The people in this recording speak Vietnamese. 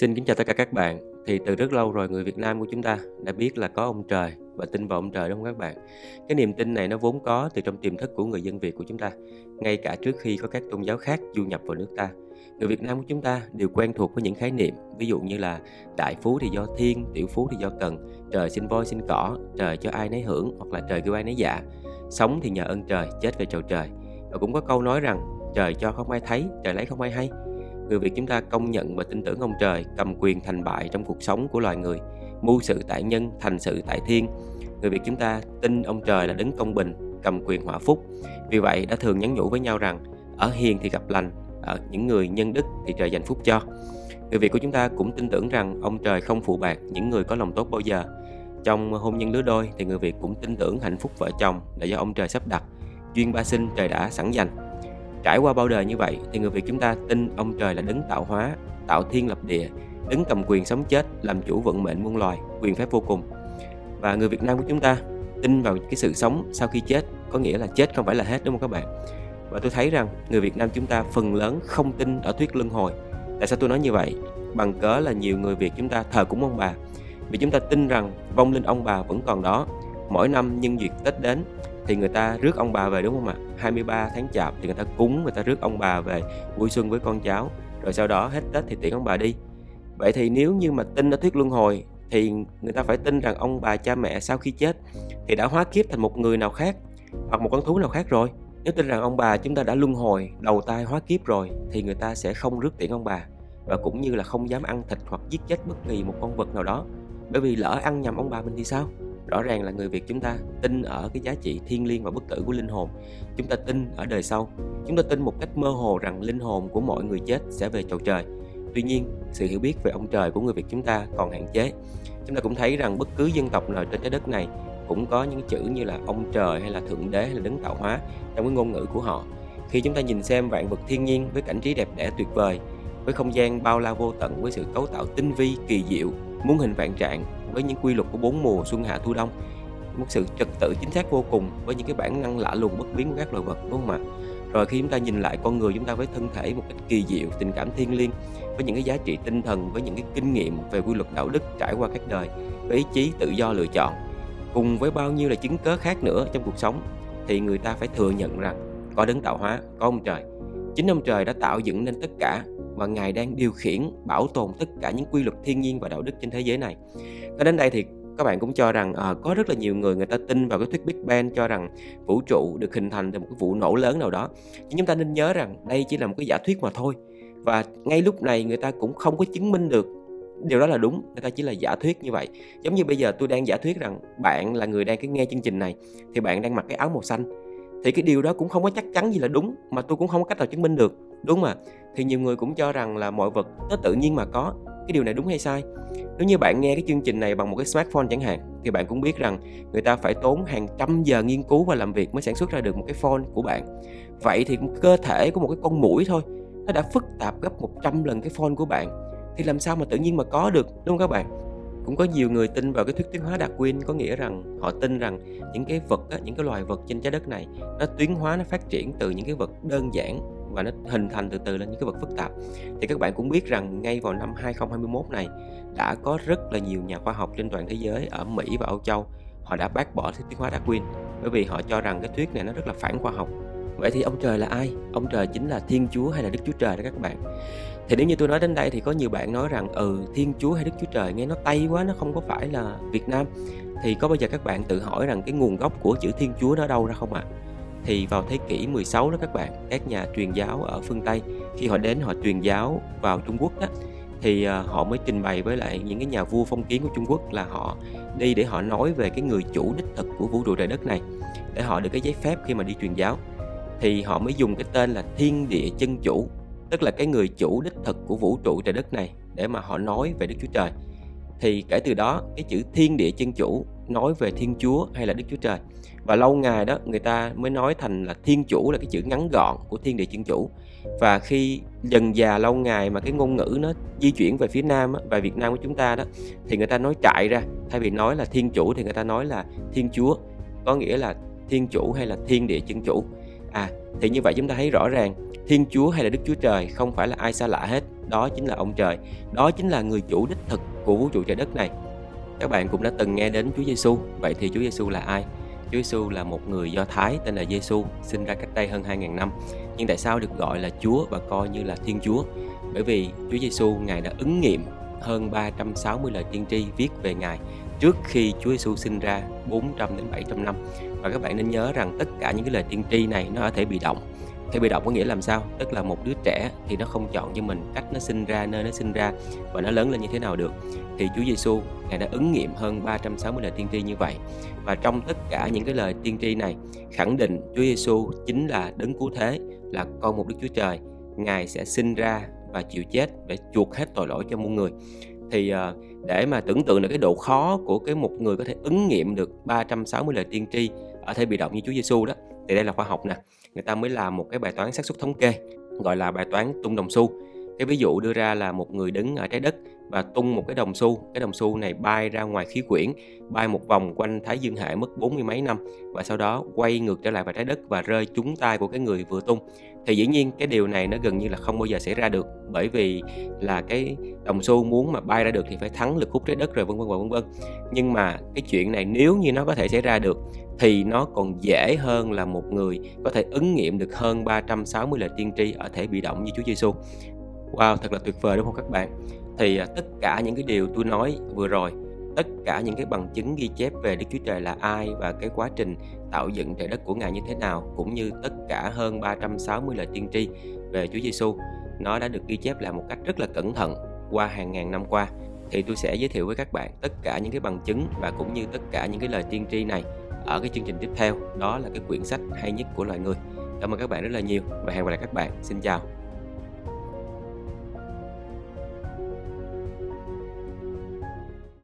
Xin kính chào tất cả các bạn. Thì từ rất lâu rồi người Việt Nam của chúng ta đã biết là có ông trời và tin vào ông trời đúng không các bạn? Cái niềm tin này nó vốn có từ trong tiềm thức của người dân Việt của chúng ta, ngay cả trước khi có các tôn giáo khác du nhập vào nước ta. Người Việt Nam của chúng ta đều quen thuộc với những khái niệm, ví dụ như là đại phú thì do thiên, tiểu phú thì do cần, trời sinh voi sinh cỏ, trời cho ai nấy hưởng hoặc là trời kêu ai nấy dạ. Sống thì nhờ ơn trời, chết về chầu trời. Và cũng có câu nói rằng trời cho không ai thấy, trời lấy không ai hay người Việt chúng ta công nhận và tin tưởng ông trời cầm quyền thành bại trong cuộc sống của loài người, mưu sự tại nhân, thành sự tại thiên. Người Việt chúng ta tin ông trời là đứng công bình, cầm quyền hỏa phúc. Vì vậy đã thường nhắn nhủ với nhau rằng ở hiền thì gặp lành, ở những người nhân đức thì trời dành phúc cho. Người Việt của chúng ta cũng tin tưởng rằng ông trời không phụ bạc những người có lòng tốt bao giờ. Trong hôn nhân lứa đôi thì người Việt cũng tin tưởng hạnh phúc vợ chồng là do ông trời sắp đặt. Duyên ba sinh trời đã sẵn dành Trải qua bao đời như vậy thì người Việt chúng ta tin ông trời là đấng tạo hóa, tạo thiên lập địa, đứng cầm quyền sống chết, làm chủ vận mệnh muôn loài, quyền phép vô cùng. Và người Việt Nam của chúng ta tin vào cái sự sống sau khi chết, có nghĩa là chết không phải là hết đúng không các bạn? Và tôi thấy rằng người Việt Nam chúng ta phần lớn không tin ở thuyết luân hồi. Tại sao tôi nói như vậy? Bằng cớ là nhiều người Việt chúng ta thờ cúng ông bà. Vì chúng ta tin rằng vong linh ông bà vẫn còn đó. Mỗi năm nhân dịp Tết đến thì người ta rước ông bà về đúng không ạ? 23 tháng chạp thì người ta cúng, người ta rước ông bà về vui xuân với con cháu. Rồi sau đó hết Tết thì tiễn ông bà đi. Vậy thì nếu như mà tin ở thuyết luân hồi thì người ta phải tin rằng ông bà cha mẹ sau khi chết thì đã hóa kiếp thành một người nào khác hoặc một con thú nào khác rồi. Nếu tin rằng ông bà chúng ta đã luân hồi, đầu tai hóa kiếp rồi thì người ta sẽ không rước tiễn ông bà và cũng như là không dám ăn thịt hoặc giết chết bất kỳ một con vật nào đó. Bởi vì lỡ ăn nhầm ông bà mình thì sao? Rõ ràng là người việt chúng ta tin ở cái giá trị thiên liêng và bất tử của linh hồn. Chúng ta tin ở đời sau. Chúng ta tin một cách mơ hồ rằng linh hồn của mọi người chết sẽ về chầu trời. Tuy nhiên, sự hiểu biết về ông trời của người việt chúng ta còn hạn chế. Chúng ta cũng thấy rằng bất cứ dân tộc nào trên trái đất này cũng có những chữ như là ông trời hay là thượng đế hay là đấng tạo hóa trong cái ngôn ngữ của họ. Khi chúng ta nhìn xem vạn vật thiên nhiên với cảnh trí đẹp đẽ tuyệt vời, với không gian bao la vô tận, với sự cấu tạo tinh vi, kỳ diệu muôn hình vạn trạng với những quy luật của bốn mùa xuân hạ thu đông. Một sự trật tự chính xác vô cùng với những cái bản năng lạ lùng, bất biến của các loài vật, đúng không ạ? Rồi khi chúng ta nhìn lại con người chúng ta với thân thể một cách kỳ diệu, tình cảm thiêng liêng, với những cái giá trị tinh thần, với những cái kinh nghiệm về quy luật đạo đức trải qua các đời, với ý chí tự do lựa chọn, cùng với bao nhiêu là chứng cớ khác nữa trong cuộc sống, thì người ta phải thừa nhận rằng có đấng tạo hóa, có ông trời. Chính ông trời đã tạo dựng nên tất cả và ngài đang điều khiển bảo tồn tất cả những quy luật thiên nhiên và đạo đức trên thế giới này Và đến đây thì các bạn cũng cho rằng à, có rất là nhiều người người ta tin vào cái thuyết Big Bang cho rằng vũ trụ được hình thành từ một cái vụ nổ lớn nào đó. Nhưng chúng ta nên nhớ rằng đây chỉ là một cái giả thuyết mà thôi. Và ngay lúc này người ta cũng không có chứng minh được điều đó là đúng người ta chỉ là giả thuyết như vậy giống như bây giờ tôi đang giả thuyết rằng bạn là người đang cái nghe chương trình này thì bạn đang mặc cái áo màu xanh thì cái điều đó cũng không có chắc chắn gì là đúng mà tôi cũng không có cách nào chứng minh được đúng mà thì nhiều người cũng cho rằng là mọi vật nó tự nhiên mà có. Cái điều này đúng hay sai? Nếu như bạn nghe cái chương trình này bằng một cái smartphone chẳng hạn thì bạn cũng biết rằng người ta phải tốn hàng trăm giờ nghiên cứu và làm việc mới sản xuất ra được một cái phone của bạn. Vậy thì cơ thể của một cái con mũi thôi nó đã phức tạp gấp 100 lần cái phone của bạn thì làm sao mà tự nhiên mà có được đúng không các bạn? Cũng có nhiều người tin vào cái thuyết tiến hóa đặc quyền có nghĩa rằng họ tin rằng những cái vật á, những cái loài vật trên trái đất này nó tiến hóa nó phát triển từ những cái vật đơn giản và nó hình thành từ từ lên những cái vật phức tạp. Thì các bạn cũng biết rằng ngay vào năm 2021 này, đã có rất là nhiều nhà khoa học trên toàn thế giới ở Mỹ và Âu Châu, họ đã bác bỏ thuyết tiến hóa Darwin bởi vì họ cho rằng cái thuyết này nó rất là phản khoa học. Vậy thì ông trời là ai? Ông trời chính là thiên chúa hay là đức chúa trời đó các bạn? Thì nếu như tôi nói đến đây thì có nhiều bạn nói rằng ừ thiên chúa hay đức chúa trời nghe nó tây quá, nó không có phải là việt nam. Thì có bao giờ các bạn tự hỏi rằng cái nguồn gốc của chữ thiên chúa nó đâu ra không ạ? à? Thì vào thế kỷ 16 đó các bạn, các nhà truyền giáo ở phương Tây, khi họ đến họ truyền giáo vào Trung Quốc đó thì ờ, họ mới trình bày với lại những cái nhà vua phong kiến của Trung Quốc là họ đi để họ nói về cái người chủ đích thực của vũ trụ trời đất này, để họ được cái giấy phép khi mà đi truyền giáo. Thì họ mới dùng cái tên là thiên địa chân chủ, tức là cái người chủ đích thực của vũ trụ trời đất này, để mà họ nói về Đức Chúa Trời. Thì kể từ đó, cái chữ thiên địa chân chủ nói về thiên chúa hay là đức chúa trời. Và lâu ngày đó người ta mới nói thành là thiên chủ là cái chữ ngắn gọn của thiên địa chân chủ. Và khi dần già lâu ngày mà cái ngôn ngữ nó di chuyển về phía nam á, và việt nam của chúng ta đó thì người ta nói trại ra. Thay vì nói là thiên chủ thì người ta nói là thiên chúa. Có nghĩa là thiên chủ hay là thiên địa chân chủ. À thì như vậy chúng ta thấy rõ ràng thiên chúa hay là đức chúa trời không phải là ai xa lạ hết. Đó chính là ông trời, đó chính là người chủ đích thực của vũ trụ trái đất này. Các bạn cũng đã từng nghe đến Chúa Giêsu, vậy thì Chúa Giêsu là ai? Chúa Giêsu là một người Do Thái tên là Giêsu, sinh ra cách đây hơn 2.000 năm. Nhưng tại sao được gọi là Chúa và coi như là Thiên Chúa? Bởi vì Chúa Giêsu ngài đã ứng nghiệm hơn 360 lời tiên tri viết về ngài trước khi Chúa Giêsu sinh ra 400 đến 700 năm. Và các bạn nên nhớ rằng tất cả những cái lời tiên tri này nó có thể bị động theo bị động có nghĩa làm sao? Tức là một đứa trẻ thì nó không chọn cho mình cách nó sinh ra, nơi nó sinh ra và nó lớn lên như thế nào được. Thì Chúa Giêsu ngài đã ứng nghiệm hơn 360 lời tiên tri như vậy. Và trong tất cả những cái lời tiên tri này, khẳng định Chúa Giêsu chính là đấng cứu thế, là con một Đức Chúa Trời. Ngài sẽ sinh ra và chịu chết để chuộc hết tội lỗi cho muôn người. Thì ờ, để mà tưởng tượng được cái độ khó của cái một người có thể ứng nghiệm được 360 lời tiên tri ở thể bị động như Chúa Giêsu đó, thì đây là khoa học nè người ta mới làm một cái bài toán xác suất thống kê, gọi là bài toán tung đồng xu cái ví dụ đưa ra là một người đứng ở trái đất và tung một cái đồng xu. Cái đồng xu này bay ra ngoài khí quyển, bay một vòng quanh thái dương hệ mất bốn mươi mấy năm và sau đó quay ngược trở lại vào trái đất và rơi trúng tay của cái người vừa tung. Thì dĩ nhiên cái điều này nó gần như là không bao giờ xảy ra được bởi vì là cái đồng xu muốn mà bay ra được thì phải thắng lực hút trái đất rồi vân vân và vân vân. Nhưng mà cái chuyện này nếu như nó có thể xảy ra được thì nó còn dễ hơn là một người có thể ứng nghiệm được hơn 360 lời tiên tri ở thể bị động như Chúa Giêsu. Wow, thật là tuyệt vời đúng không các bạn? Thì à, tất cả những cái điều tôi nói vừa rồi, tất cả những cái bằng chứng ghi chép về Đức Chúa Trời là ai và cái quá trình tạo dựng trái đất của Ngài như thế nào, cũng như tất cả hơn 360 lời tiên tri về Chúa Giêsu, nó đã được ghi chép lại một cách rất là cẩn thận qua hàng ngàn năm qua. Thì tôi sẽ giới thiệu với các bạn tất cả những cái bằng chứng và cũng như tất cả những cái lời tiên tri này ở cái chương trình tiếp theo. Đó là cái quyển sách hay nhất của loài người. Cảm ơn các bạn rất là nhiều và hẹn gặp lại các bạn. Xin chào.